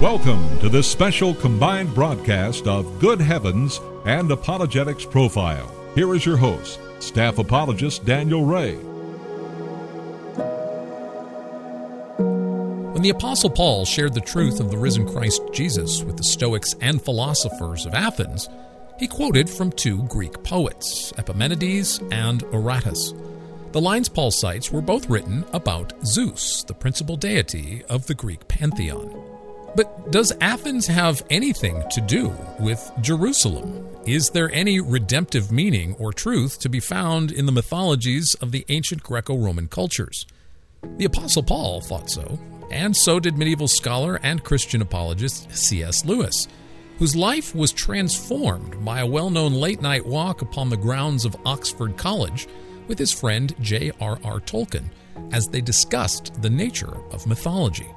Welcome to this special combined broadcast of Good Heavens and Apologetics Profile. Here is your host, staff apologist Daniel Ray. When the Apostle Paul shared the truth of the risen Christ Jesus with the Stoics and philosophers of Athens, he quoted from two Greek poets, Epimenides and Aratus. The lines Paul cites were both written about Zeus, the principal deity of the Greek pantheon. But does Athens have anything to do with Jerusalem? Is there any redemptive meaning or truth to be found in the mythologies of the ancient Greco Roman cultures? The Apostle Paul thought so, and so did medieval scholar and Christian apologist C.S. Lewis, whose life was transformed by a well known late night walk upon the grounds of Oxford College with his friend J.R.R. Tolkien as they discussed the nature of mythology.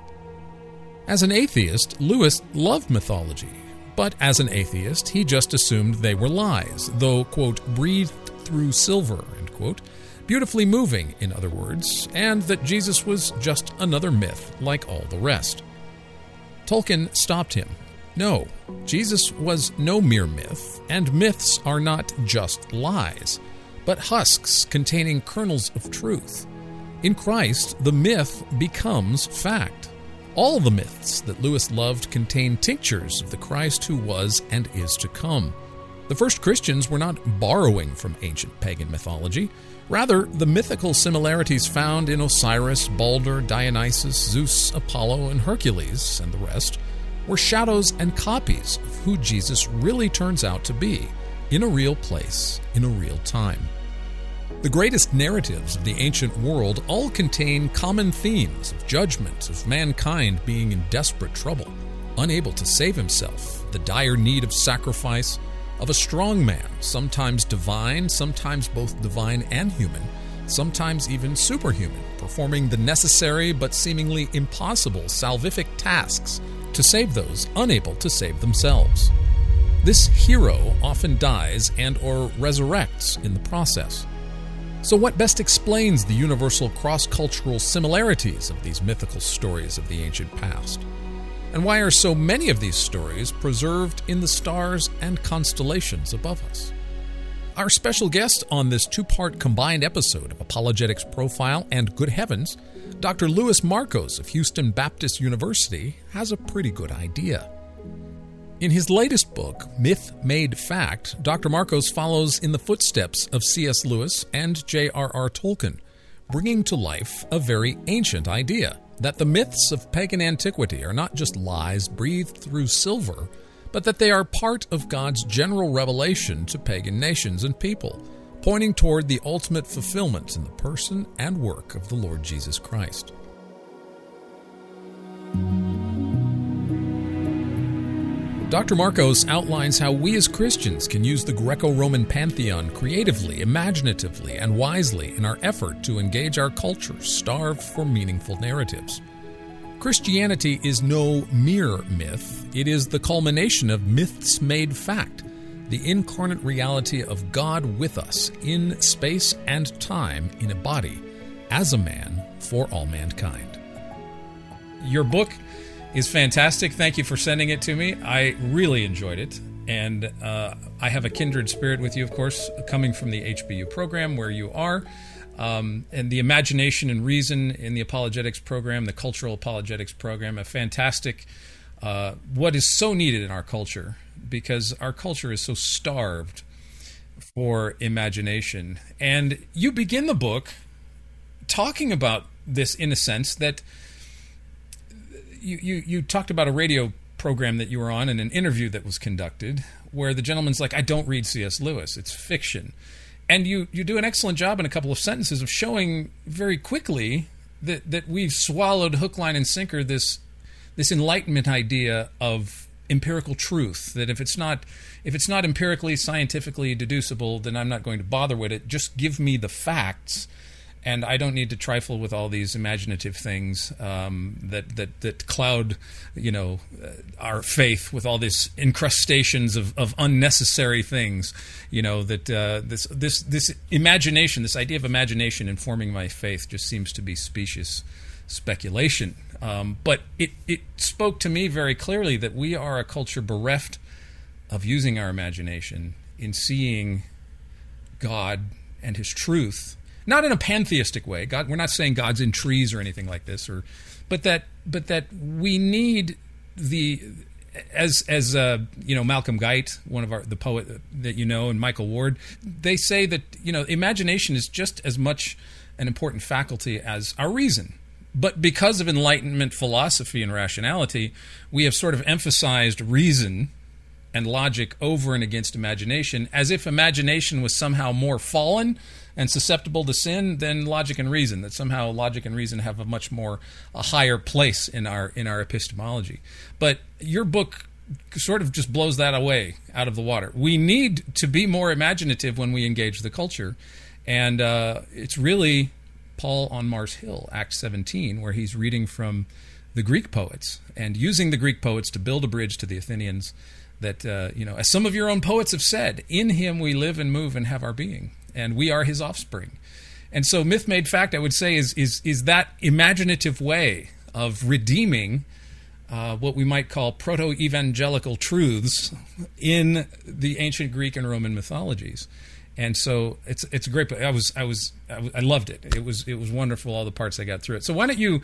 As an atheist, Lewis loved mythology, but as an atheist, he just assumed they were lies, though, quote, breathed through silver, end quote, beautifully moving, in other words, and that Jesus was just another myth like all the rest. Tolkien stopped him. No, Jesus was no mere myth, and myths are not just lies, but husks containing kernels of truth. In Christ, the myth becomes fact. All the myths that Lewis loved contain tinctures of the Christ who was and is to come. The first Christians were not borrowing from ancient pagan mythology. Rather, the mythical similarities found in Osiris, Balder, Dionysus, Zeus, Apollo, and Hercules, and the rest, were shadows and copies of who Jesus really turns out to be, in a real place, in a real time. The greatest narratives of the ancient world all contain common themes of judgment, of mankind being in desperate trouble, unable to save himself, the dire need of sacrifice, of a strong man, sometimes divine, sometimes both divine and human, sometimes even superhuman, performing the necessary but seemingly impossible salvific tasks to save those unable to save themselves. This hero often dies and or resurrects in the process. So, what best explains the universal cross cultural similarities of these mythical stories of the ancient past? And why are so many of these stories preserved in the stars and constellations above us? Our special guest on this two part combined episode of Apologetics Profile and Good Heavens, Dr. Louis Markos of Houston Baptist University, has a pretty good idea. In his latest book, Myth Made Fact, Dr. Markos follows in the footsteps of C.S. Lewis and J.R.R. Tolkien, bringing to life a very ancient idea that the myths of pagan antiquity are not just lies breathed through silver, but that they are part of God's general revelation to pagan nations and people, pointing toward the ultimate fulfillment in the person and work of the Lord Jesus Christ. Dr. Markos outlines how we as Christians can use the Greco Roman pantheon creatively, imaginatively, and wisely in our effort to engage our culture starved for meaningful narratives. Christianity is no mere myth, it is the culmination of myths made fact, the incarnate reality of God with us in space and time in a body, as a man for all mankind. Your book is fantastic. Thank you for sending it to me. I really enjoyed it. And uh, I have a kindred spirit with you, of course, coming from the HBU program where you are. Um, and the imagination and reason in the apologetics program, the cultural apologetics program, a fantastic, uh, what is so needed in our culture because our culture is so starved for imagination. And you begin the book talking about this in a sense that you, you, you talked about a radio program that you were on and an interview that was conducted where the gentleman's like, I don't read C.S. Lewis, it's fiction. And you, you do an excellent job in a couple of sentences of showing very quickly that, that we've swallowed hook, line, and sinker this, this enlightenment idea of empirical truth that if it's not if it's not empirically scientifically deducible then i'm not going to bother with it just give me the facts and I don't need to trifle with all these imaginative things um, that, that that cloud, you know, uh, our faith with all these incrustations of, of unnecessary things. You know that uh, this this this imagination, this idea of imagination informing my faith, just seems to be specious speculation. Um, but it, it spoke to me very clearly that we are a culture bereft of using our imagination in seeing God and His truth, not in a pantheistic way. God, we're not saying God's in trees or anything like this, or, but that, but that we need the as as uh, you know Malcolm Guite, one of our the poet that you know, and Michael Ward, they say that you know imagination is just as much an important faculty as our reason. But because of Enlightenment philosophy and rationality, we have sort of emphasized reason and logic over and against imagination, as if imagination was somehow more fallen and susceptible to sin than logic and reason. That somehow logic and reason have a much more a higher place in our in our epistemology. But your book sort of just blows that away out of the water. We need to be more imaginative when we engage the culture, and uh, it's really Paul on Mars Hill, Act 17, where he's reading from the Greek poets and using the Greek poets to build a bridge to the Athenians. That uh, you know, as some of your own poets have said, in him we live and move and have our being, and we are his offspring. And so, myth made fact, I would say, is is is that imaginative way of redeeming uh, what we might call proto evangelical truths in the ancient Greek and Roman mythologies. And so it's it's a great. I was I was I loved it. It was it was wonderful. All the parts I got through it. So why don't you?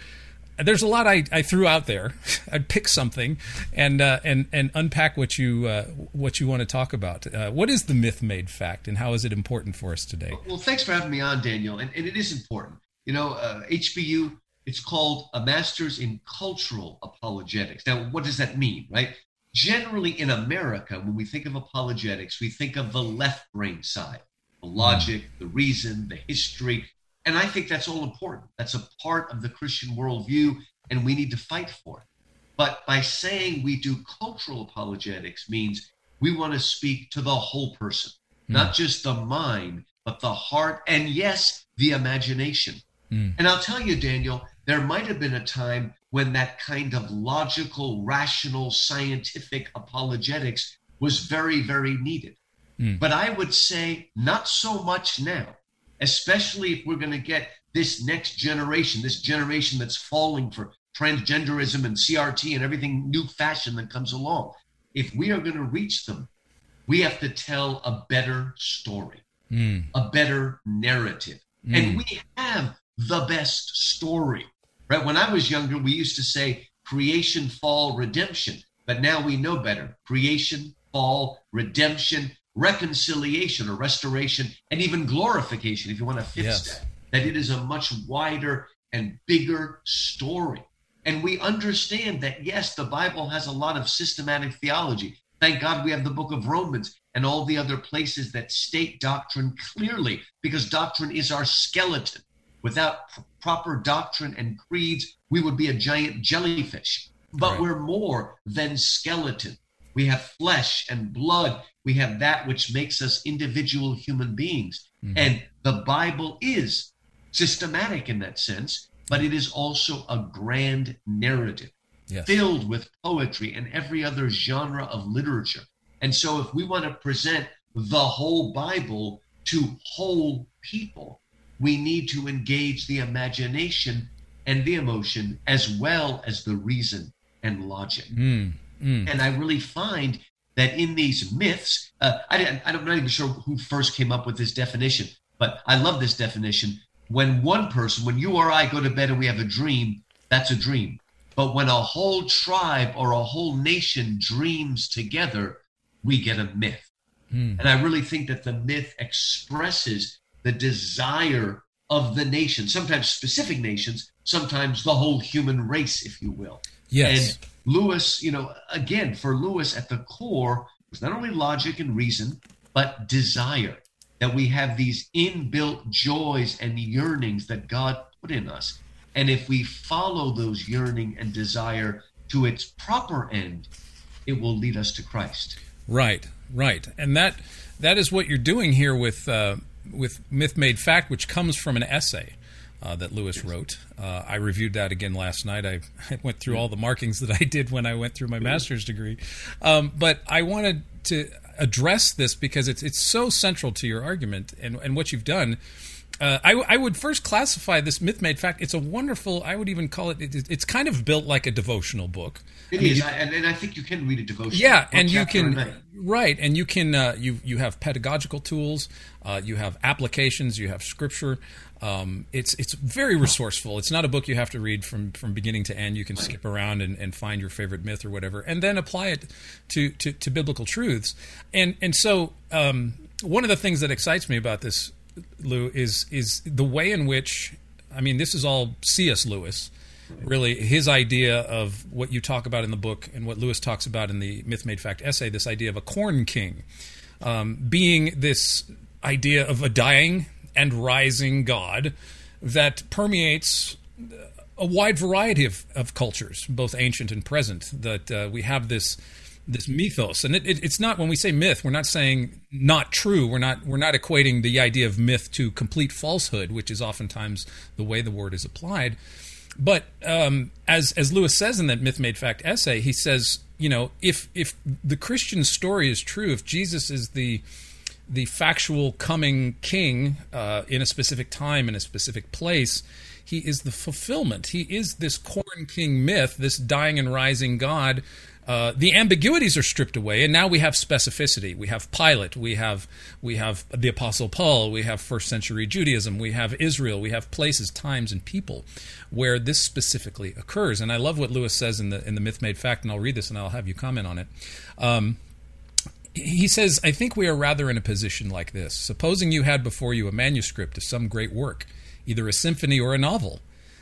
There's a lot I, I threw out there. I'd pick something and uh, and and unpack what you uh, what you want to talk about. Uh, what is the myth made fact, and how is it important for us today? Well, thanks for having me on, Daniel. And, and it is important. You know, HBU uh, it's called a master's in cultural apologetics. Now, what does that mean, right? Generally, in America, when we think of apologetics, we think of the left brain side, the logic, the reason, the history. And I think that's all important. That's a part of the Christian worldview, and we need to fight for it. But by saying we do cultural apologetics means we want to speak to the whole person, mm. not just the mind, but the heart, and yes, the imagination. Mm. And I'll tell you, Daniel, there might have been a time when that kind of logical, rational, scientific apologetics was very, very needed. Mm. But I would say not so much now, especially if we're going to get this next generation, this generation that's falling for transgenderism and CRT and everything new fashion that comes along. If we are going to reach them, we have to tell a better story, mm. a better narrative. Mm. And we have the best story. Right? When I was younger, we used to say creation, fall, redemption. But now we know better. Creation, fall, redemption, reconciliation or restoration, and even glorification, if you want to fix yes. that. That it is a much wider and bigger story. And we understand that, yes, the Bible has a lot of systematic theology. Thank God we have the book of Romans and all the other places that state doctrine clearly, because doctrine is our skeleton. Without pr- proper doctrine and creeds, we would be a giant jellyfish. But right. we're more than skeleton. We have flesh and blood. We have that which makes us individual human beings. Mm-hmm. And the Bible is systematic in that sense, but it is also a grand narrative yes. filled with poetry and every other genre of literature. And so, if we want to present the whole Bible to whole people, we need to engage the imagination and the emotion as well as the reason and logic. Mm, mm. And I really find that in these myths, uh, I, I'm not even sure who first came up with this definition, but I love this definition. When one person, when you or I go to bed and we have a dream, that's a dream. But when a whole tribe or a whole nation dreams together, we get a myth. Mm. And I really think that the myth expresses the desire of the nation, sometimes specific nations, sometimes the whole human race, if you will. Yes. And Lewis, you know, again, for Lewis at the core was not only logic and reason, but desire. That we have these inbuilt joys and yearnings that God put in us. And if we follow those yearning and desire to its proper end, it will lead us to Christ. Right, right. And that that is what you're doing here with uh, with Myth Made Fact, which comes from an essay uh, that Lewis wrote. Uh, I reviewed that again last night. I, I, went through all the markings that I did when I went through my master's degree. Um, but I wanted to address this because it's it's so central to your argument and, and what you've done uh, I, I, would first classify this myth made fact. It's a wonderful. I would even call it. it it's kind of built like a devotional book. It I mean, is, you, and, and, I think you can read a devotional. Yeah, and you can right, and you can uh, you you have pedagogical tools, uh, you have applications, you have scripture. Um, it's it's very resourceful. It's not a book you have to read from from beginning to end. You can skip around and, and find your favorite myth or whatever, and then apply it to to, to biblical truths. And and so um, one of the things that excites me about this Lou, is is the way in which I mean, this is all C.S. Lewis. Really, his idea of what you talk about in the book and what Lewis talks about in the Myth Made Fact essay, this idea of a corn king um, being this idea of a dying and rising God that permeates a wide variety of, of cultures, both ancient and present. That uh, we have this this mythos and it, it, it's not when we say myth we're not saying not true we're not we're not equating the idea of myth to complete falsehood which is oftentimes the way the word is applied but um, as as lewis says in that myth made fact essay he says you know if if the christian story is true if jesus is the the factual coming king uh, in a specific time in a specific place he is the fulfillment he is this corn king myth this dying and rising god uh, the ambiguities are stripped away, and now we have specificity. We have Pilate, we have we have the Apostle Paul, we have first century Judaism, we have Israel, we have places, times, and people where this specifically occurs. And I love what Lewis says in the in the Myth Made Fact, and I'll read this and I'll have you comment on it. Um, he says, I think we are rather in a position like this. Supposing you had before you a manuscript of some great work, either a symphony or a novel.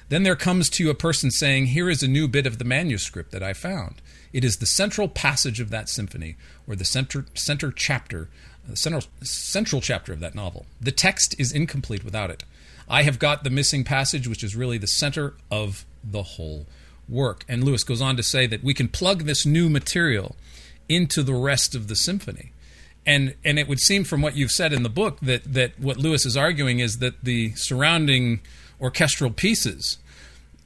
Then there comes to you a person saying, Here is a new bit of the manuscript that I found. It is the central passage of that symphony, or the center, center chapter, the central, central chapter of that novel. The text is incomplete without it. I have got the missing passage, which is really the center of the whole work. And Lewis goes on to say that we can plug this new material into the rest of the symphony. And and it would seem from what you've said in the book that, that what Lewis is arguing is that the surrounding orchestral pieces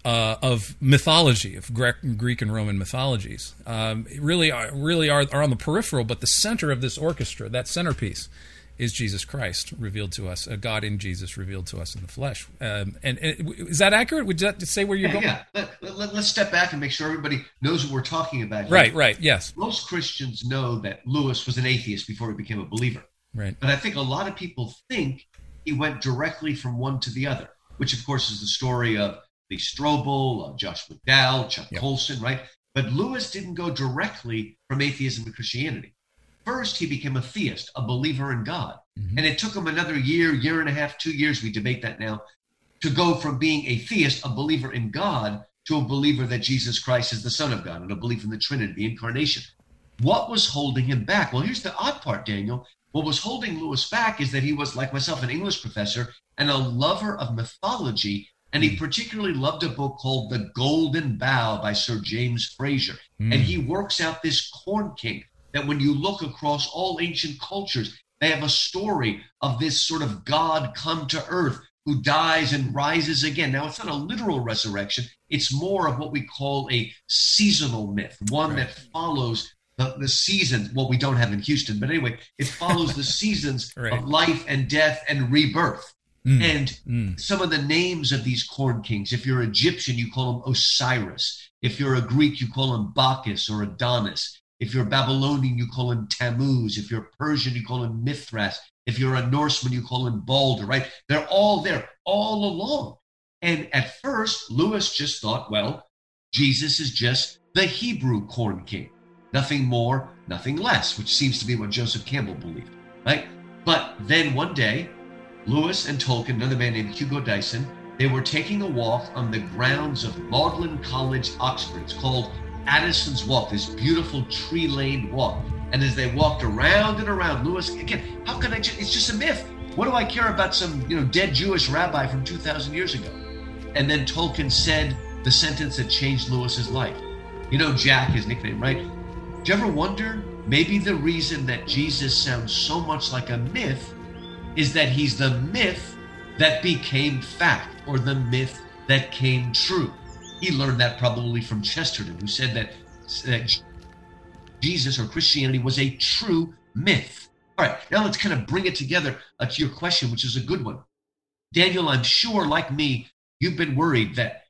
uh, of mythology, of Greek and Roman mythologies, um, really are really are, are on the peripheral, but the center of this orchestra, that centerpiece, is Jesus Christ revealed to us, a God in Jesus revealed to us in the flesh. Um, and, and, is that accurate? Would that say where you're yeah, going? Yeah. Let, us let, step back and make sure everybody knows what we're talking about. Here. Right, right, yes. Most Christians know that Lewis was an atheist before he became a believer. Right. But I think a lot of people think he went directly from one to the other, which of course is the story of Lee Strobel, uh, Josh McDowell, Chuck yep. Colson, right? But Lewis didn't go directly from atheism to Christianity. First, he became a theist, a believer in God. Mm-hmm. And it took him another year, year and a half, two years, we debate that now, to go from being a theist, a believer in God, to a believer that Jesus Christ is the Son of God and a belief in the Trinity, the incarnation. What was holding him back? Well, here's the odd part, Daniel. What was holding Lewis back is that he was, like myself, an English professor and a lover of mythology and he particularly loved a book called The Golden Bough by Sir James Frazer. Mm. And he works out this corn king that when you look across all ancient cultures, they have a story of this sort of God come to earth who dies and rises again. Now, it's not a literal resurrection, it's more of what we call a seasonal myth, one right. that follows the, the seasons. Well, we don't have in Houston, but anyway, it follows the seasons right. of life and death and rebirth. Mm. And mm. some of the names of these corn kings, if you're Egyptian, you call them Osiris. If you're a Greek, you call him Bacchus or Adonis. If you're Babylonian, you call him Tammuz. If you're Persian, you call him Mithras. If you're a Norseman, you call him Balder, right? They're all there, all along. And at first, Lewis just thought, well, Jesus is just the Hebrew corn king. Nothing more, nothing less, which seems to be what Joseph Campbell believed, right? But then one day, Lewis and Tolkien, another man named Hugo Dyson, they were taking a walk on the grounds of Magdalen College, Oxford. It's called Addison's Walk, this beautiful tree laned walk. And as they walked around and around, Lewis, again, how can I just, it's just a myth. What do I care about some, you know, dead Jewish rabbi from 2,000 years ago? And then Tolkien said the sentence that changed Lewis's life. You know, Jack, his nickname, right? Do you ever wonder maybe the reason that Jesus sounds so much like a myth is that he's the myth that became fact or the myth that came true. He learned that probably from Chesterton, who said that, that Jesus or Christianity was a true myth. All right, now let's kind of bring it together uh, to your question, which is a good one. Daniel, I'm sure, like me, you've been worried that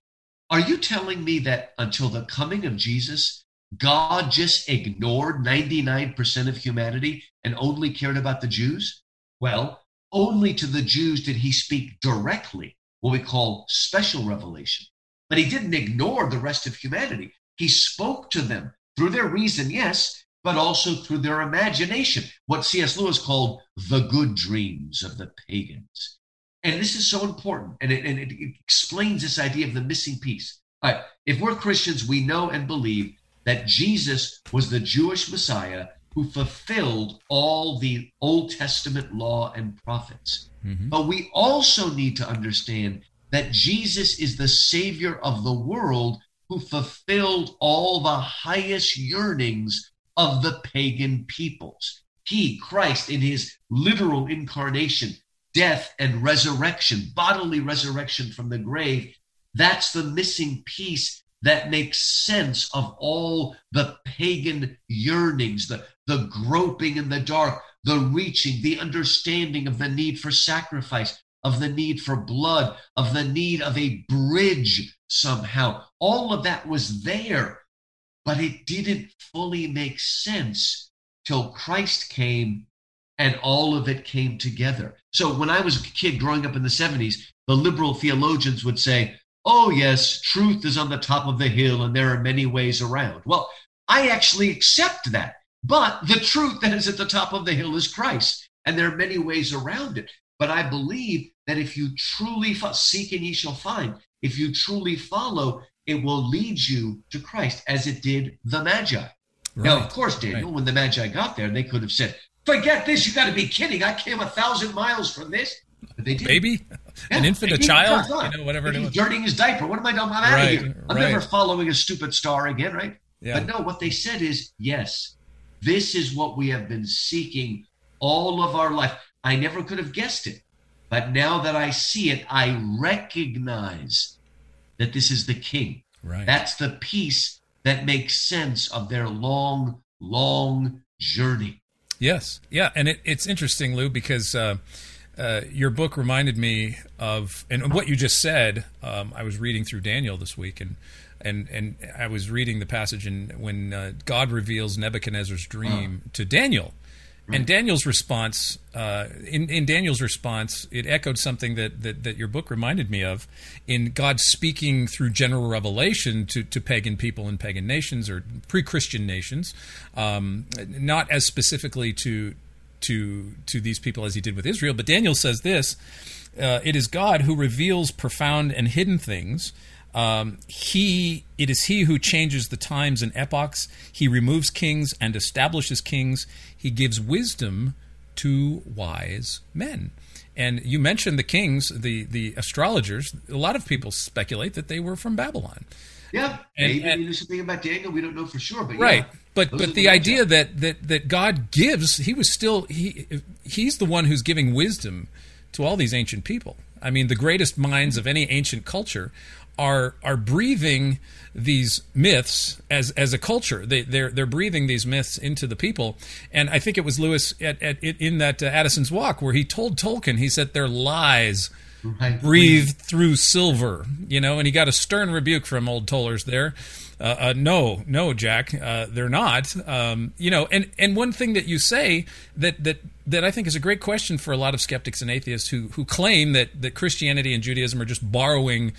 are you telling me that until the coming of Jesus, God just ignored 99% of humanity and only cared about the Jews? Well, only to the Jews did he speak directly, what we call special revelation. But he didn't ignore the rest of humanity. He spoke to them through their reason, yes, but also through their imagination, what C.S. Lewis called the good dreams of the pagans. And this is so important, and it, and it explains this idea of the missing piece. All right, if we're Christians, we know and believe that Jesus was the Jewish Messiah who fulfilled all the Old Testament law and prophets. Mm-hmm. But we also need to understand that Jesus is the Savior of the world who fulfilled all the highest yearnings of the pagan peoples. He, Christ, in his literal incarnation, death and resurrection, bodily resurrection from the grave, that's the missing piece that makes sense of all the pagan yearnings, the, the groping in the dark, the reaching, the understanding of the need for sacrifice, of the need for blood, of the need of a bridge somehow. All of that was there, but it didn't fully make sense till Christ came and all of it came together. So when I was a kid growing up in the 70s, the liberal theologians would say, oh, yes, truth is on the top of the hill and there are many ways around. Well, I actually accept that. But the truth that is at the top of the hill is Christ, and there are many ways around it. But I believe that if you truly fo- seek and ye shall find, if you truly follow, it will lead you to Christ as it did the Magi. Right. Now, of course, Daniel, right. when the Magi got there, they could have said, Forget this, you got to be kidding. I came a thousand miles from this. But they did. Baby? Yeah, An infant, a child? You know, whatever He's dirtying his diaper. What am I doing? I'm out right, of here. I'm never following a stupid star again, right? Yeah. But no, what they said is, yes, this is what we have been seeking all of our life. I never could have guessed it. But now that I see it, I recognize that this is the king. Right. That's the piece that makes sense of their long, long journey. Yes. Yeah. And it, it's interesting, Lou, because uh, uh, your book reminded me of, and what you just said. Um, I was reading through Daniel this week, and and and I was reading the passage in, when uh, God reveals Nebuchadnezzar's dream uh-huh. to Daniel, and Daniel's response, uh, in, in, Daniel's response, it echoed something that, that, that, your book reminded me of in God speaking through general revelation to, to pagan people and pagan nations or pre Christian nations, um, not as specifically to, to, to these people as he did with Israel. But Daniel says this uh, It is God who reveals profound and hidden things um, he it is he who changes the times and epochs. He removes kings and establishes kings. He gives wisdom to wise men. And you mentioned the kings, the the astrologers. A lot of people speculate that they were from Babylon. Yeah, and, maybe and, there's something about Daniel we don't know for sure, but right. Yeah, but but the idea that, that that God gives, he was still he he's the one who's giving wisdom to all these ancient people. I mean, the greatest minds of any ancient culture are are breathing these myths as as a culture. They they're they're breathing these myths into the people. And I think it was Lewis at, at in that uh, Addison's Walk where he told Tolkien he said they're lies. Right. Breathed through silver, you know, and he got a stern rebuke from old Tollers there. Uh, uh, no, no, Jack, uh, they're not. Um, you know, and and one thing that you say that that that I think is a great question for a lot of skeptics and atheists who who claim that that Christianity and Judaism are just borrowing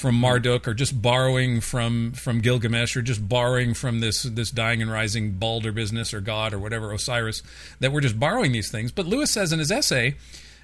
from Marduk or just borrowing from from Gilgamesh or just borrowing from this this dying and rising Balder business or God or whatever Osiris that we're just borrowing these things. But Lewis says in his essay,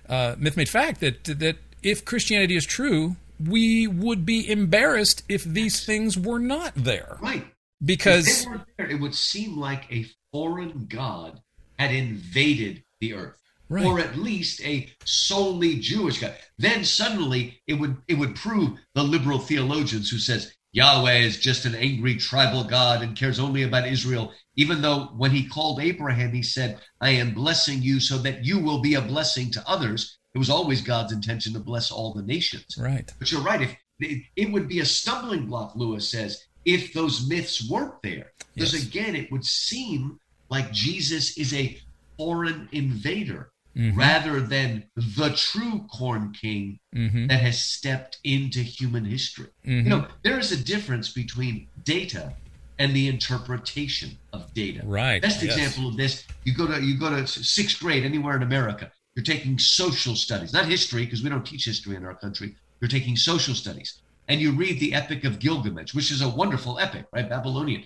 uh, Myth Made Fact, that that if Christianity is true, we would be embarrassed if these things were not there. Right. Because there, it would seem like a foreign god had invaded the earth right. or at least a solely Jewish God. Then suddenly it would it would prove the liberal theologians who says Yahweh is just an angry tribal God and cares only about Israel, even though when he called Abraham, he said, I am blessing you so that you will be a blessing to others. It was always God's intention to bless all the nations. Right. But you're right. If it, it would be a stumbling block, Lewis says, if those myths weren't there. Because yes. again, it would seem like Jesus is a foreign invader mm-hmm. rather than the true corn king mm-hmm. that has stepped into human history. Mm-hmm. You know, there is a difference between data and the interpretation of data. Right. Best yes. example of this, you go to you go to sixth grade anywhere in America. You're taking social studies, not history, because we don't teach history in our country. You're taking social studies. And you read the Epic of Gilgamesh, which is a wonderful epic, right? Babylonian.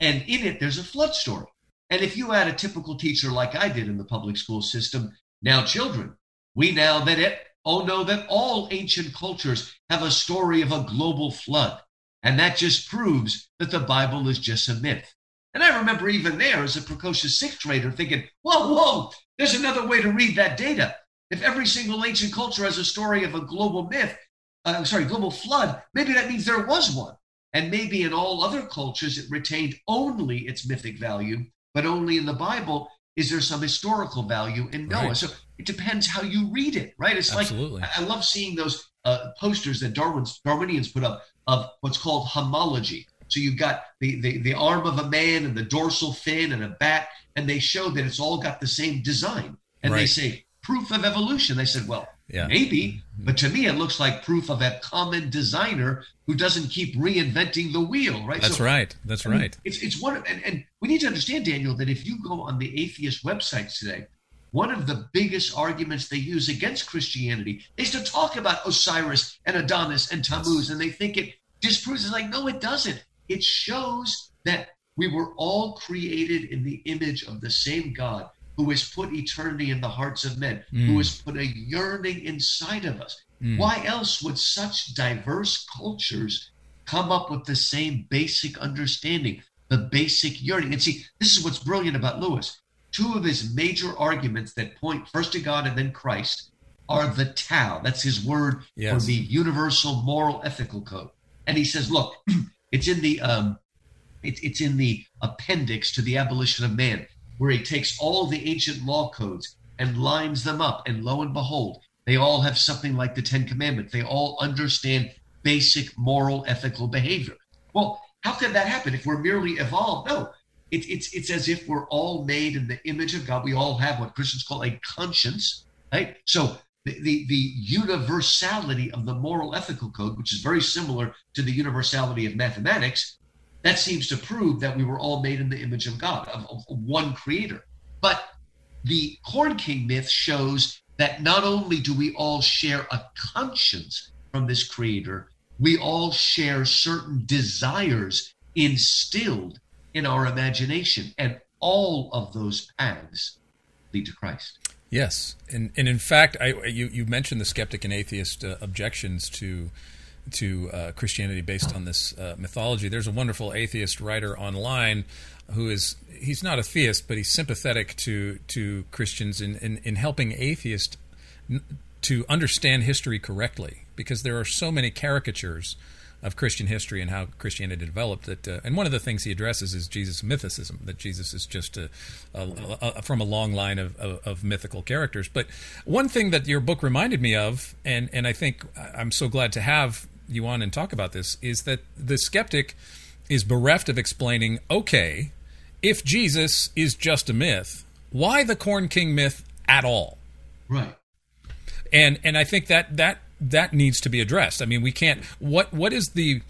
And in it, there's a flood story. And if you had a typical teacher like I did in the public school system, now children, we now that it all know that all ancient cultures have a story of a global flood. And that just proves that the Bible is just a myth. And I remember even there as a precocious sixth grader thinking, whoa, whoa, there's another way to read that data. If every single ancient culture has a story of a global myth, uh, I'm sorry, global flood, maybe that means there was one. And maybe in all other cultures, it retained only its mythic value, but only in the Bible is there some historical value in Noah. Right. So it depends how you read it, right? It's Absolutely. like I love seeing those uh, posters that Darwin's Darwinians put up of what's called homology. So you've got the, the, the arm of a man and the dorsal fin and a bat, and they show that it's all got the same design. And right. they say proof of evolution. They said, well, yeah. maybe, mm-hmm. but to me, it looks like proof of a common designer who doesn't keep reinventing the wheel, right? That's so, right. That's I mean, right. It's, it's one, of, and, and we need to understand, Daniel, that if you go on the atheist websites today, one of the biggest arguments they use against Christianity is to talk about Osiris and Adonis and Tammuz, and they think it disproves. It's like, no, it doesn't. It shows that we were all created in the image of the same God who has put eternity in the hearts of men, mm. who has put a yearning inside of us. Mm. Why else would such diverse cultures come up with the same basic understanding, the basic yearning? And see, this is what's brilliant about Lewis. Two of his major arguments that point first to God and then Christ are the Tao. That's his word yes. for the universal moral ethical code. And he says, look, it's in the um, it's it's in the appendix to the abolition of man where he takes all the ancient law codes and lines them up. And lo and behold, they all have something like the Ten Commandments. They all understand basic moral, ethical behavior. Well, how could that happen if we're merely evolved? No, it, it's it's as if we're all made in the image of God. We all have what Christians call a conscience, right? So the, the, the universality of the moral ethical code, which is very similar to the universality of mathematics, that seems to prove that we were all made in the image of God, of, of one creator. But the Corn King myth shows that not only do we all share a conscience from this creator, we all share certain desires instilled in our imagination. And all of those paths lead to Christ. Yes, and and in fact, I you you mentioned the skeptic and atheist uh, objections to to uh, Christianity based on this uh, mythology. There's a wonderful atheist writer online who is he's not a theist, but he's sympathetic to to Christians in in, in helping atheists to understand history correctly because there are so many caricatures of Christian history and how Christianity developed. That uh, and one of the things he addresses is Jesus mythicism. That Jesus is just a, a, a, from a long line of, of, of, mythical characters. But one thing that your book reminded me of, and and I think I'm so glad to have you on and talk about this is that the skeptic is bereft of explaining okay, if Jesus is just a myth, why the Corn King myth at all? Right. And and I think that that that needs to be addressed. I mean, we can't. What what is the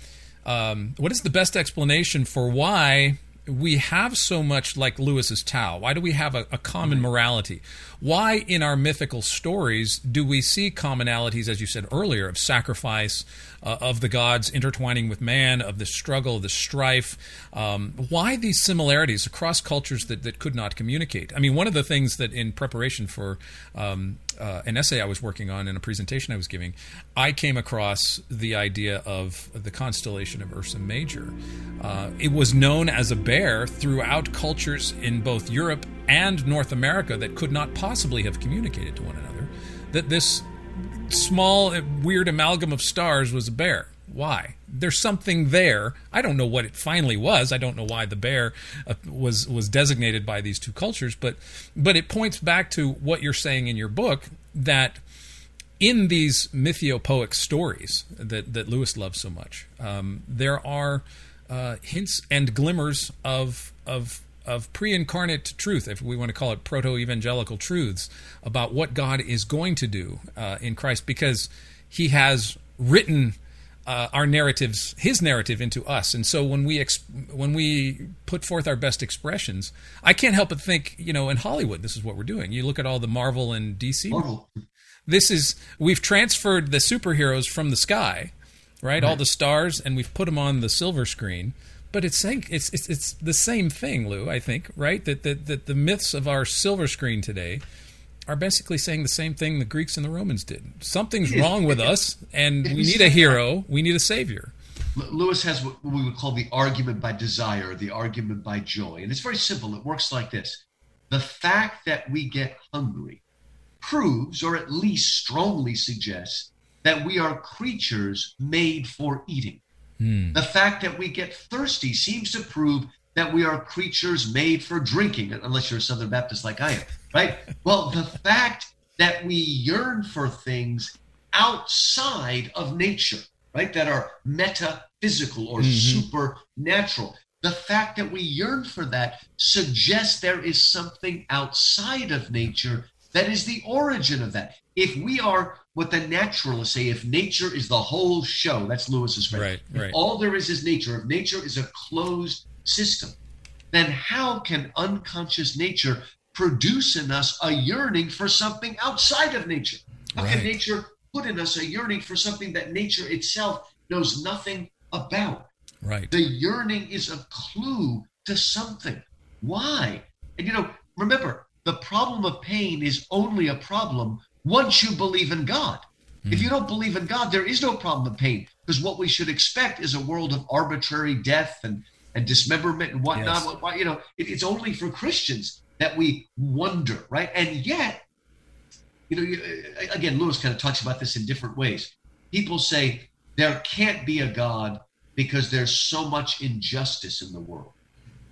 um, what is the best explanation for why we have so much like Lewis's Tao? Why do we have a, a, common morality? Why in our mythical stories do we see commonalities, as you said earlier, of sacrifice, uh, of the gods intertwining with man, of the struggle, the strife? Um, why these similarities across cultures that, that could not communicate? I mean, one of the things that in preparation for um, uh, an essay I was working on and a presentation I was giving, I came across the idea of the constellation of Ursa Major. Uh, it was known as a bear throughout cultures in both Europe and North America that could not possibly have communicated to one another. That this small, weird amalgam of stars was a bear. Why? There's something there. I don't know what it finally was. I don't know why the bear uh, was was designated by these two cultures, but but it points back to what you're saying in your book that in these mythiopoeic stories that that Lewis loves so much, um, there are uh, hints and glimmers of of of pre-incarnate truth, if we want to call it proto-evangelical truths about what God is going to do uh, in Christ, because He has written uh, our narratives, His narrative, into us. And so when we exp- when we put forth our best expressions, I can't help but think, you know, in Hollywood, this is what we're doing. You look at all the Marvel and DC. Marvel. This is we've transferred the superheroes from the sky, right? Right. All the stars, and we've put them on the silver screen. But it's saying it's it's it's the same thing, Lou. I think, right? That that that the myths of our silver screen today are basically saying the same thing the Greeks and the Romans did. Something's wrong with us, and we need a hero. We need a savior. Lewis has what we would call the argument by desire, the argument by joy. And it's very simple. It works like this The fact that we get hungry proves, or at least strongly suggests, that we are creatures made for eating. Hmm. The fact that we get thirsty seems to prove that we are creatures made for drinking, unless you're a Southern Baptist like I am, right? well, the fact that we yearn for things outside of nature, right, that are metaphysical or mm-hmm. supernatural, the fact that we yearn for that suggests there is something outside of nature that is the origin of that. If we are what the naturalists say, if nature is the whole show, that's Lewis's phrase. Right, If right. all there is is nature. If nature is a closed system, then how can unconscious nature produce in us a yearning for something outside of nature? How Right. can nature put in us a yearning for something that nature itself knows nothing about? Right. The yearning is a clue to something. Why? And you know, remember, the problem of pain is only a problem once you believe in God. If you hmm. don't believe in God, there is no problem of pain because what we should expect is a world of arbitrary death and, and dismemberment and whatnot. Yes. What- You know, it, it's only for Christians that we wonder, right? And yet, you know, uh, again, Lewis kind of talks about this in different ways. People say there can't be a God because there's so much injustice in the world.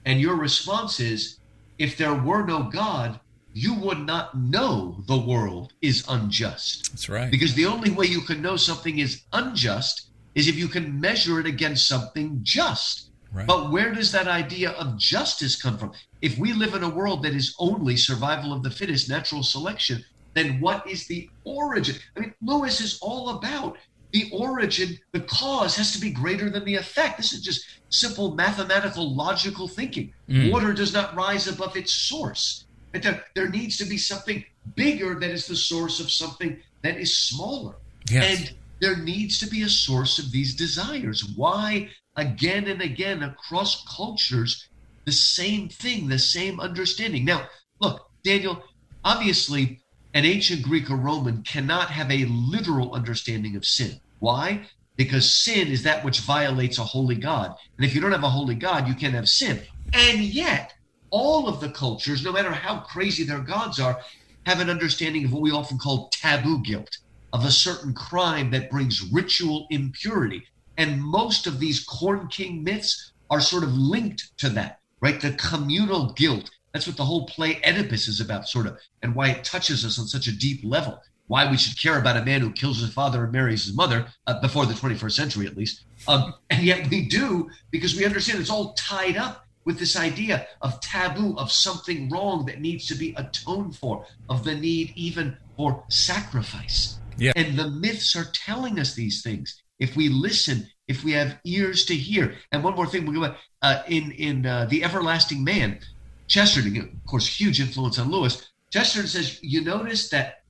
And your response is if there were no God, you would not know the world is unjust. That's right. Because the only way you can know something is unjust is if you can measure it against something just. Right. But where does that idea of justice come from? If we live in a world that is only survival of the fittest, natural selection, then what is the origin? I mean, Lewis is all about the origin, the cause has to be greater than the effect. This is just simple mathematical, logical thinking. Mm. Water does not rise above its source. There, there needs to be something bigger that is the source of something that is smaller. Yes. And there needs to be a source of these desires. Why, again and again, across cultures, the same thing, the same understanding? Now, look, Daniel, obviously, an ancient Greek or Roman cannot have a literal understanding of sin. Why? Because sin is that which violates a holy God. And if you don't have a holy God, you can't have sin. And yet, all of the cultures, no matter how crazy their gods are, have an understanding of what we often call taboo guilt, of a certain crime that brings ritual impurity. And most of these Corn King myths are sort of linked to that, right? The communal guilt. That's what the whole play Oedipus is about, sort of, and why it touches us on such a deep level. Why we should care about a man who kills his father and marries his mother, uh, before the 21st century at least. Um, and yet we do because we understand it's all tied up with this idea of taboo, of something wrong that needs to be atoned for, of the need even for sacrifice. Yeah. And the myths are telling us these things. If we listen, if we have ears to hear. And one more thing, we'll go. Uh, in in uh, The Everlasting Man, Chesterton, of course, huge influence on Lewis. Chesterton says, You notice that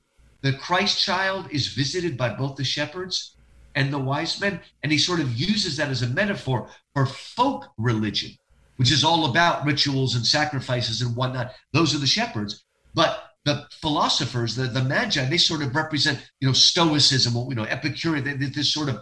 the Christ child is visited by both the shepherds and the wise men. And he sort of uses that as a metaphor for folk religion, which is all about rituals and sacrifices and whatnot. Those are the shepherds. But the philosophers, the, the magi, they sort of represent, you know, Stoicism, you know, Epicurean, th- th- this sort of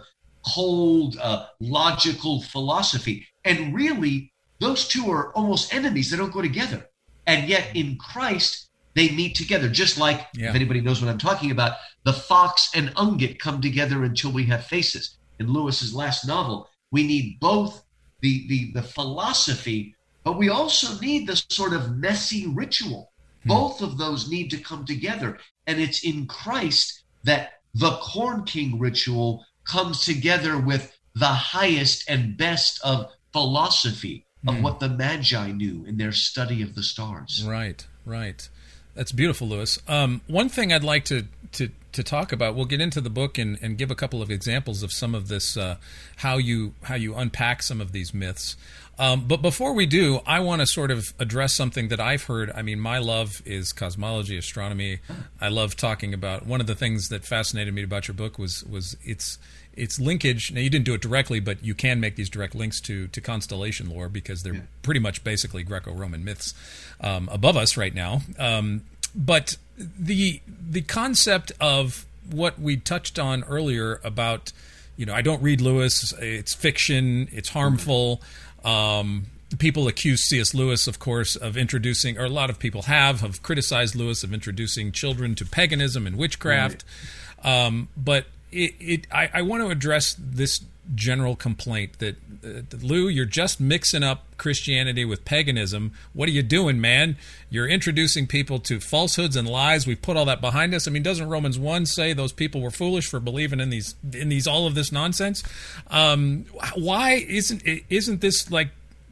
cold, uh, logical philosophy. And really, those two are almost enemies. They don't go together. And yet in Christ, they meet together, just like, Yeah. if anybody knows what I'm talking about, the fox and ungit come together until we have faces. In Lewis's last novel, we need both the, the, the philosophy, but we also need the sort of messy ritual. Both of those need to come together. And it's in Christ that the Corn King ritual comes together with the highest and best of philosophy, of mm. what the Magi knew in their study of the stars. Right, right. That's beautiful, Louis. Um, one thing I'd like to, to to talk about. We'll get into the book and, and give a couple of examples of some of this, uh, how you how you unpack some of these myths. Um, but before we do, I want to sort of address something that I've heard. I mean, my love is cosmology, astronomy. I love talking about. One of the things that fascinated me about your book was was its its linkage. Now, you didn't do it directly, but you can make these direct links to to constellation lore because they're yeah. pretty much basically Greco-Roman myths um, above us right now. Um, but the the concept of what we touched on earlier about you know I don't read Lewis. It's fiction. It's harmful. Um, people accuse C.S. Lewis, of course, of introducing, or a lot of people have, have criticized Lewis of introducing children to paganism and witchcraft. Right. Um, but it, it I, I, want to address this general complaint that, uh, Lou, you're just mixing up Christianity with paganism. What are you doing, man? You're introducing people to falsehoods and lies. We've put all that behind us. I mean, doesn't Romans one say those people were foolish for believing in these in these all of this nonsense? Um, why isn't isn't this like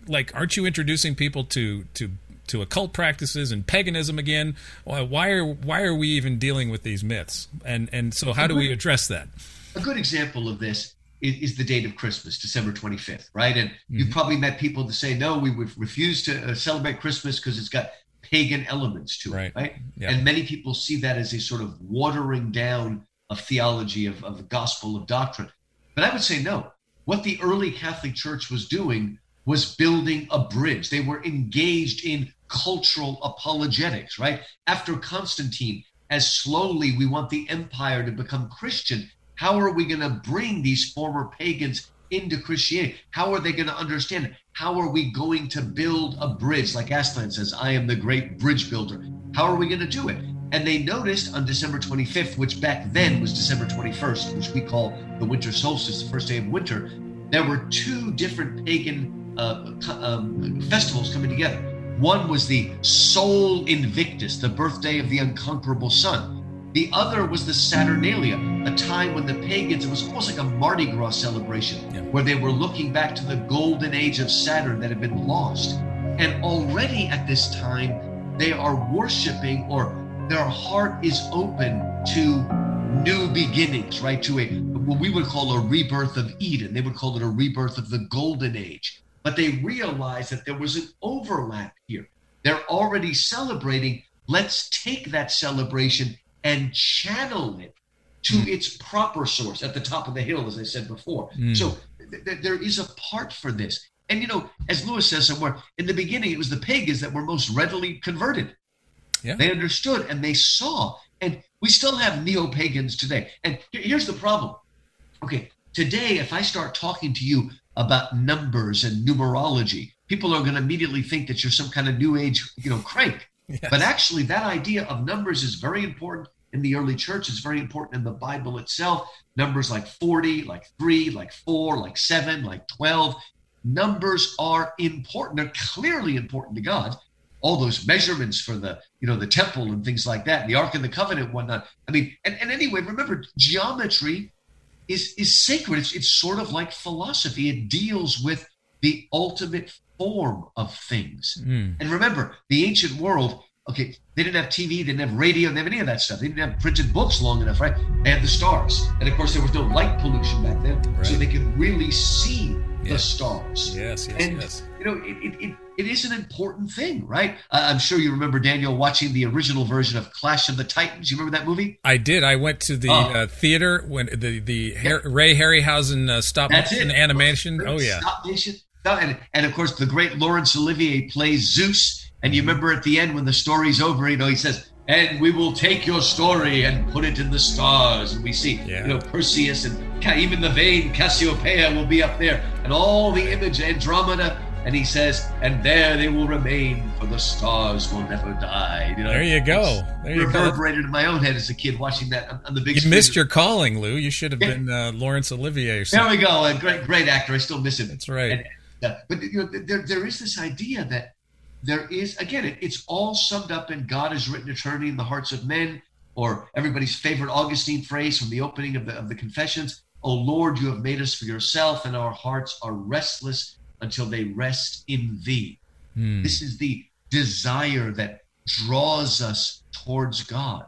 like aren't you introducing people to to to occult practices and paganism again. Why are why are we even dealing with these myths? And and so how do we address that? A good example of this is, is the date of Christmas, December 25th, right? And mm-hmm. you've probably met people that say, no, we would refuse to uh, celebrate Christmas because it's got pagan elements to it, right? right? Yeah. And many people see that as a sort of watering down of theology, of, of the gospel, of doctrine. But I would say no. What the early Catholic Church was doing was building a bridge. They were engaged in cultural apologetics, right? After Constantine, as slowly we want the empire to become Christian, how are we going to bring these former pagans into Christianity? How are they going to understand it? How are we going to build a bridge? Like Aslan says, I am the great bridge builder. How are we going to do it? And they noticed on December 25th, which back then was December 21st, which we call the winter solstice, the first day of winter, there were two different pagan uh, um, festivals coming together. One was the Sol Invictus, the birthday of the unconquerable sun. The other was the Saturnalia, a time when the pagans, it was almost like a Mardi Gras celebration, yeah. where they were looking back to the golden age of Saturn that had been lost. And already at this time, they are worshiping or their heart is open to new beginnings, right? To a what we would call a rebirth of Eden. They would call it a rebirth of the golden age. But they realized that there was an overlap here. They're already celebrating. Let's take that celebration and channel it to mm. its proper source at the top of the hill, as I said before. Mm. So th- th- there is a part for this. And, you know, as Lewis says somewhere, in the beginning, it was the pagans that were most readily converted. Yeah. They understood and they saw. And we still have neo pagans today. And here's the problem. Okay, today, if I start talking to you about numbers and numerology, people are going to immediately think that you're some kind of new age, you know, crank. But actually, that idea of numbers is very important in the early church. It's very important in the Bible itself. Numbers like 40, like 3, like 4, like 7, like 12. Numbers are important. They're clearly important to God. All those measurements for the, you know, the temple and things like that, the Ark of the Covenant, whatnot. I mean, and, and anyway, remember, geometry is is sacred. It's, it's sort of like philosophy. It deals with the ultimate form of things. Mm. And remember, the ancient world Okay, they didn't have TV, they didn't have radio, they didn't have any of that stuff. They didn't have printed books long enough, right? They had the stars. And of course, there was no light pollution back then. Right. So they could really see yes. the stars. Yes, yes, and, yes. You know, it, it, it, it is an important thing, right? Uh, I'm sure you remember, Daniel, watching the original version of Clash of the Titans. You remember that movie? I did. I went to the oh. uh, theater when the, the yeah. Ray Harryhausen uh, stop motion animation. Oh, yeah. Stop motion. And, and of course, the great Laurence Olivier plays Zeus and you remember at the end when the story's over, you know, he says, and we will take your story and put it in the stars. And we see, yeah. you know, Perseus and even the vain Cassiopeia will be up there, and all the image Andromeda. And he says, and there they will remain, for the stars will never die. You know, there you go. There you reverberated go. in my own head as a kid watching that on, on the big. You screen. missed your calling, Lou. You should have yeah. been uh, Laurence Olivier. There we go. A great, great actor. I still miss him. That's right. And, but you know, there, there is this idea that there is again it, it's all summed up in god has written eternity in the hearts of men or everybody's favorite augustine phrase from the opening of the, of the confessions oh lord you have made us for yourself and our hearts are restless until they rest in thee. Hmm. This is the desire that draws us towards God.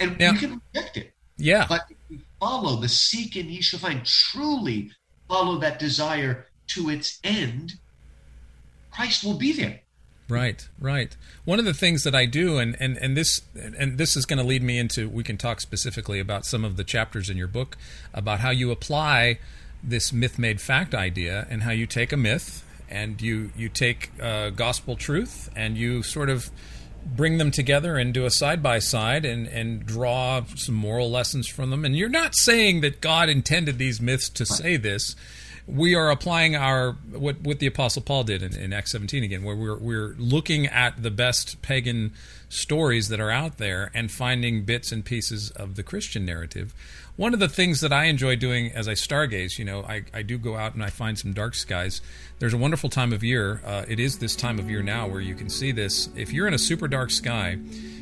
And Yeah. we can reject it. Yeah. But if we follow the seek and ye shall find, truly follow that desire to its end, Christ will be there. Right, right. One of the things that I do, and and and this and this is going to lead me into. We can talk specifically about some of the chapters in your book about how you apply this myth made fact idea and how you take a myth and you you take uh, gospel truth and you sort of bring them together and do a side by side and and draw some moral lessons from them. And you're not saying that God intended these myths to say this we are applying our what what the apostle paul did in, in acts 17 again where we're we're looking at the best pagan stories that are out there and finding bits and pieces of the christian narrative. One of the things that i enjoy doing as i stargaze you know i, I do go out and i find some dark skies. There's a wonderful time of year uh, it is this time of year now where you can see this. If you're in a super dark sky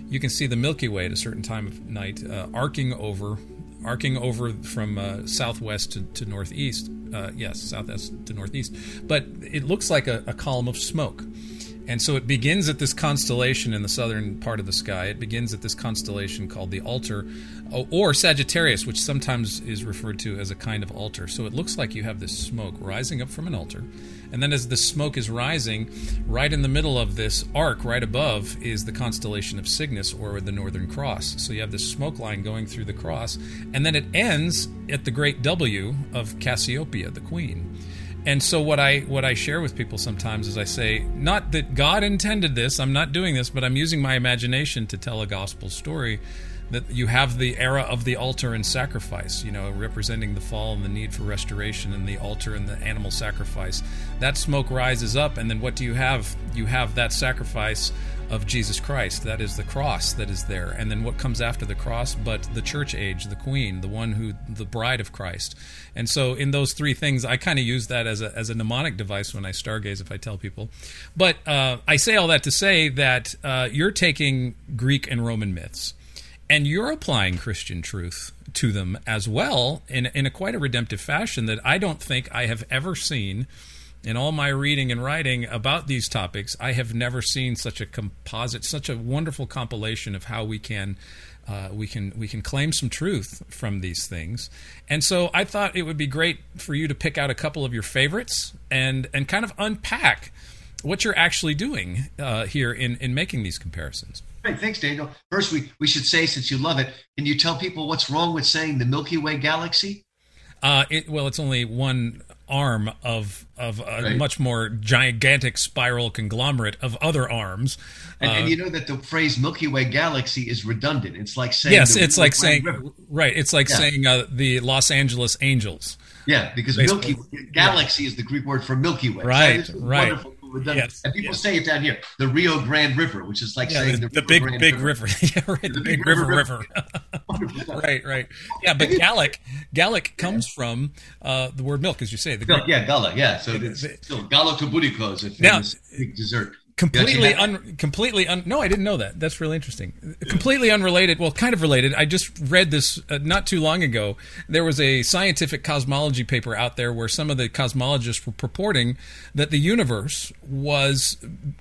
you can see the milky way at a certain time of night uh, arcing over arcing over from uh, southwest to, to northeast. Uh, yes, southwest to northeast. But it looks like a, a column of smoke. And so it begins at this constellation in the southern part of the sky. It begins at this constellation called the Altar, or Sagittarius, which sometimes is referred to as a kind of altar. So it looks like you have this smoke rising up from an altar. And then as the smoke is rising, right in the middle of this arc, right above, is the constellation of Cygnus or the Northern Cross. So you have this smoke line going through the cross. And then it ends at the great W of Cassiopeia, the queen. And so what I what I share with people sometimes is I say not that God intended this, I'm not doing this, but I'm using my imagination to tell a gospel story that you have the era of the altar and sacrifice, you know, representing the fall and the need for restoration and the altar and the animal sacrifice. That smoke rises up and then what do you have? You have that sacrifice of Jesus Christ. That is the cross that is there. And then what comes after the cross but the church age, the queen, the one who the bride of Christ. And so in those three things I kind of use that as a as a mnemonic device when I stargaze if I tell people. But uh, I say all that to say that uh, you're taking Greek and Roman myths and you're applying Christian truth to them as well in in a quite a redemptive fashion that I don't think I have ever seen in all my reading and writing about these topics, I have never seen such a composite, such a wonderful compilation of how we can. Uh, we can we can claim some truth from these things, and so I thought it would be great for you to pick out a couple of your favorites and and kind of unpack what you're actually doing uh, here in in making these comparisons. Great, thanks, Daniel. First, we, we should say, since you love it, can you tell people what's wrong with saying the Milky Way galaxy? Uh, it, well, it's only one arm of of a Right. much more gigantic spiral conglomerate of other arms. And, Uh, and you know that the phrase Milky Way galaxy is redundant. It's like saying yes, it's like saying River. right. It's like Yeah. saying uh, the Los Angeles Angels. yeah, because Basically, Milky galaxy is the Greek word for Milky Way. Right, it's right. Wonderful, redundant. Yes, and people yes. say it down here, the Rio Grande River, which is like Yeah, saying the, the, the big Grande big river. yeah, right. The, big, big river river river. right, right. Yeah, but Gallic Gallic comes from uh, the word milk, as you say. The Greek yeah, gala, yeah. So it's the- still galaktobulikos, a Now- famous Greek dessert. Completely un, completely un, no i didn't know that. That's really interesting. Completely unrelated well kind of related. I just read this uh, not too long ago. There was a scientific cosmology paper out there where some of the cosmologists were purporting that the universe was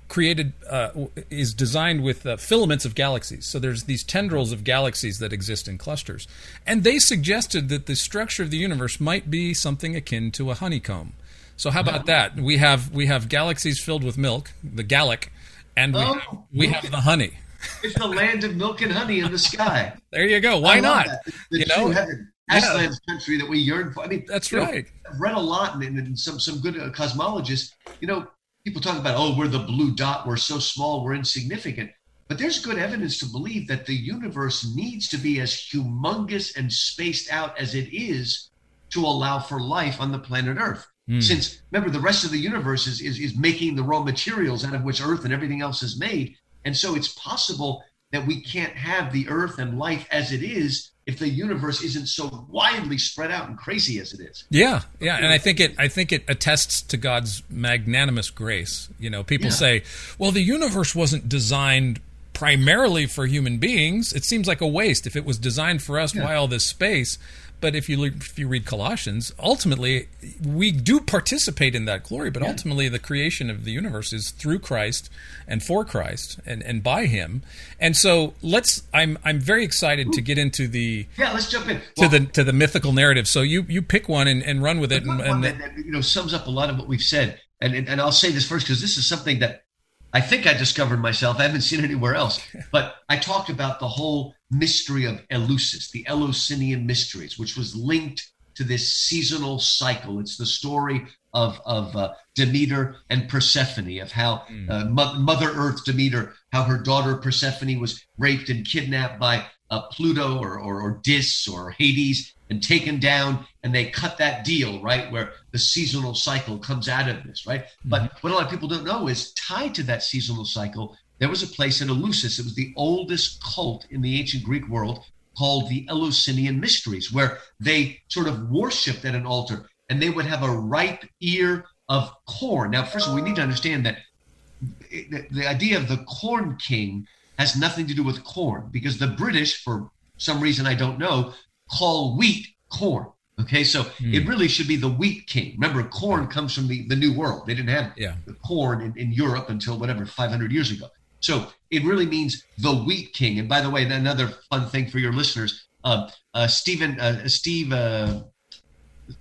created uh, is designed with uh, filaments of galaxies. So there's these tendrils of galaxies that exist in clusters. And they suggested that the structure of the universe might be something akin to a honeycomb so how about that? We have we have galaxies filled with milk, the Gallic, and we, Oh. have, we have the honey. It's the land of milk and honey in the sky. There you go. Why not? that. The You know, heaven, Yeah. Country that we yearn for. I mean, That's you know, right. I've read a lot, and, and some some good uh, cosmologists. You know, people talk about, oh, we're the blue dot. We're so small. We're insignificant. But there's good evidence to believe that the universe needs to be as humongous and spaced out as it is to allow for life on the planet Earth. Hmm. Since remember, the rest of the universe is, is is making the raw materials out of which Earth and everything else is made, and so it's possible that we can't have the Earth and life as it is if the universe isn't so widely spread out and crazy as it is. Yeah, yeah, and I think it I think it attests to God's magnanimous grace. You know, people Yeah. say, "Well, the universe wasn't designed primarily for human beings. It seems like a waste if it was designed for us. Why all this space?" But if you if you read Colossians, ultimately we do participate in that glory, but yeah. ultimately the creation of the universe is through Christ and for Christ and, and by Him. And so let's. I'm I'm very excited Ooh. to get into the yeah. Let's jump in to well, the to the mythical narrative. So you you pick one and, and run with it, and, and that, that, you know sums up a lot of what we've said. And and, and I'll say this first because this is something that I think I discovered myself. I haven't seen anywhere else. But I talked about the whole mystery of Eleusis, the Eleusinian mysteries, which was linked to this seasonal cycle. It's the story of of uh, Demeter and Persephone, of how hmm. uh, Mo- Mother Earth Demeter, how her daughter Persephone was raped and kidnapped by uh, Pluto or, or, or Dis or Hades and taken down, and they cut that deal right where the seasonal cycle comes out of this, right? Mm-hmm. But what a lot of people don't know is tied to that seasonal cycle. There was a place in Eleusis. It was the oldest cult in the ancient Greek world called the Eleusinian Mysteries, where they sort of worshipped at an altar and they would have a ripe ear of corn. Now, first of all, we need to understand that the, the idea of the corn king has nothing to do with corn because the British, for some reason I don't know, call wheat corn. Okay, so mm. it really should be the wheat king. Remember, corn comes from the, the New World. They didn't have yeah. the corn in, in Europe until whatever, 500 years ago. So it really means the wheat king. And by the way, another fun thing for your listeners, uh, uh, Stephen, uh, Steve, uh,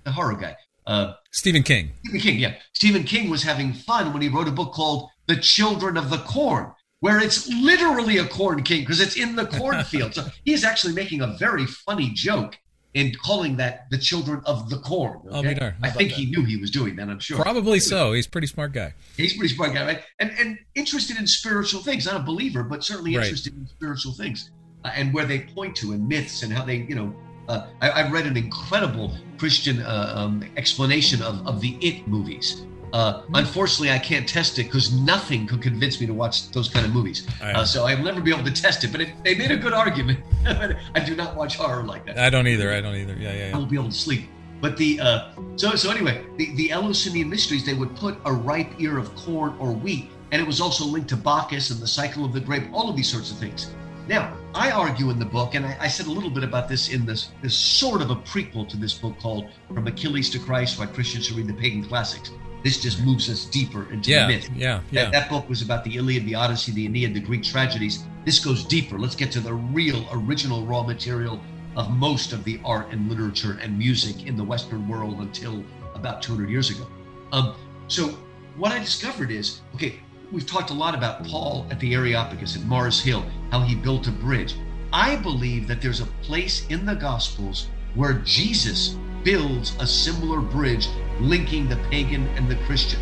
the horror guy, uh, Stephen King. Stephen King, yeah. Stephen King was having fun when he wrote a book called The Children of the Corn, where it's literally a corn king because it's in the cornfield. so he's actually making a very funny joke in calling that the children of the corn. Okay? I think that? he knew he was doing that. I'm sure. Probably so. He's a pretty smart guy. He's a pretty smart guy, right? And and interested in spiritual things. Not a believer, but certainly right. interested in spiritual things uh, and where they point to and myths and how they, you know. Uh, I, have read an incredible Christian uh, um, explanation of, of the It movies. Uh, unfortunately, I can't test it because nothing could convince me to watch those kind of movies. Uh, so I'll never be able to test it. But it, they made a good argument. I do not watch horror like that. I don't either. I don't either. Yeah, yeah. yeah. I won't be able to sleep. But the uh, so so anyway, the the Eleusinian mysteries they would put a ripe ear of corn or wheat, and it was also linked to Bacchus and the cycle of the grape, all of these sorts of things. Now, I argue in the book, and I, I, said a little bit about this in this, this sort of a prequel to this book called From Achilles to Christ Why Christians Should Read the Pagan Classics. This just moves us deeper into yeah, the myth. Yeah, yeah. That, that, book was about the Iliad, the Odyssey, the Aeneid, the Greek tragedies. This goes deeper. Let's get to the real, original raw material of most of the art and literature and music in the Western world until about 200 years ago. Um, so, what I discovered is okay, we've talked a lot about Paul at the Areopagus at Mars Hill, how he built a bridge. I believe that there's a place in the Gospels where Jesus builds a similar bridge linking the pagan and the Christian.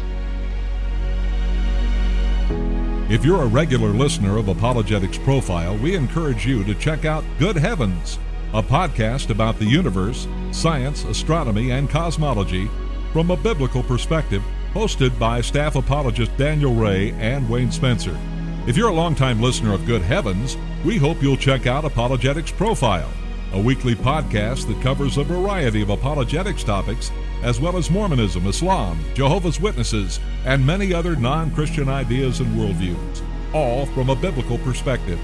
If you're a regular listener of Apologetics Profile, we encourage you to check out Good Heavens, a podcast about the universe, science, astronomy, and cosmology from a biblical perspective, hosted by staff apologist Daniel Ray and Wayne Spencer. If you're a longtime listener of Good Heavens, we hope you'll check out Apologetics Profile a weekly podcast that covers a variety of apologetics topics, as well as Mormonism, Islam, Jehovah's Witnesses, and many other non Christian ideas and worldviews, all from a biblical perspective.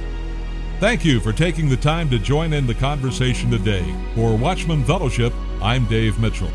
Thank you for taking the time to join in the conversation today. For Watchman Fellowship, I'm Dave Mitchell.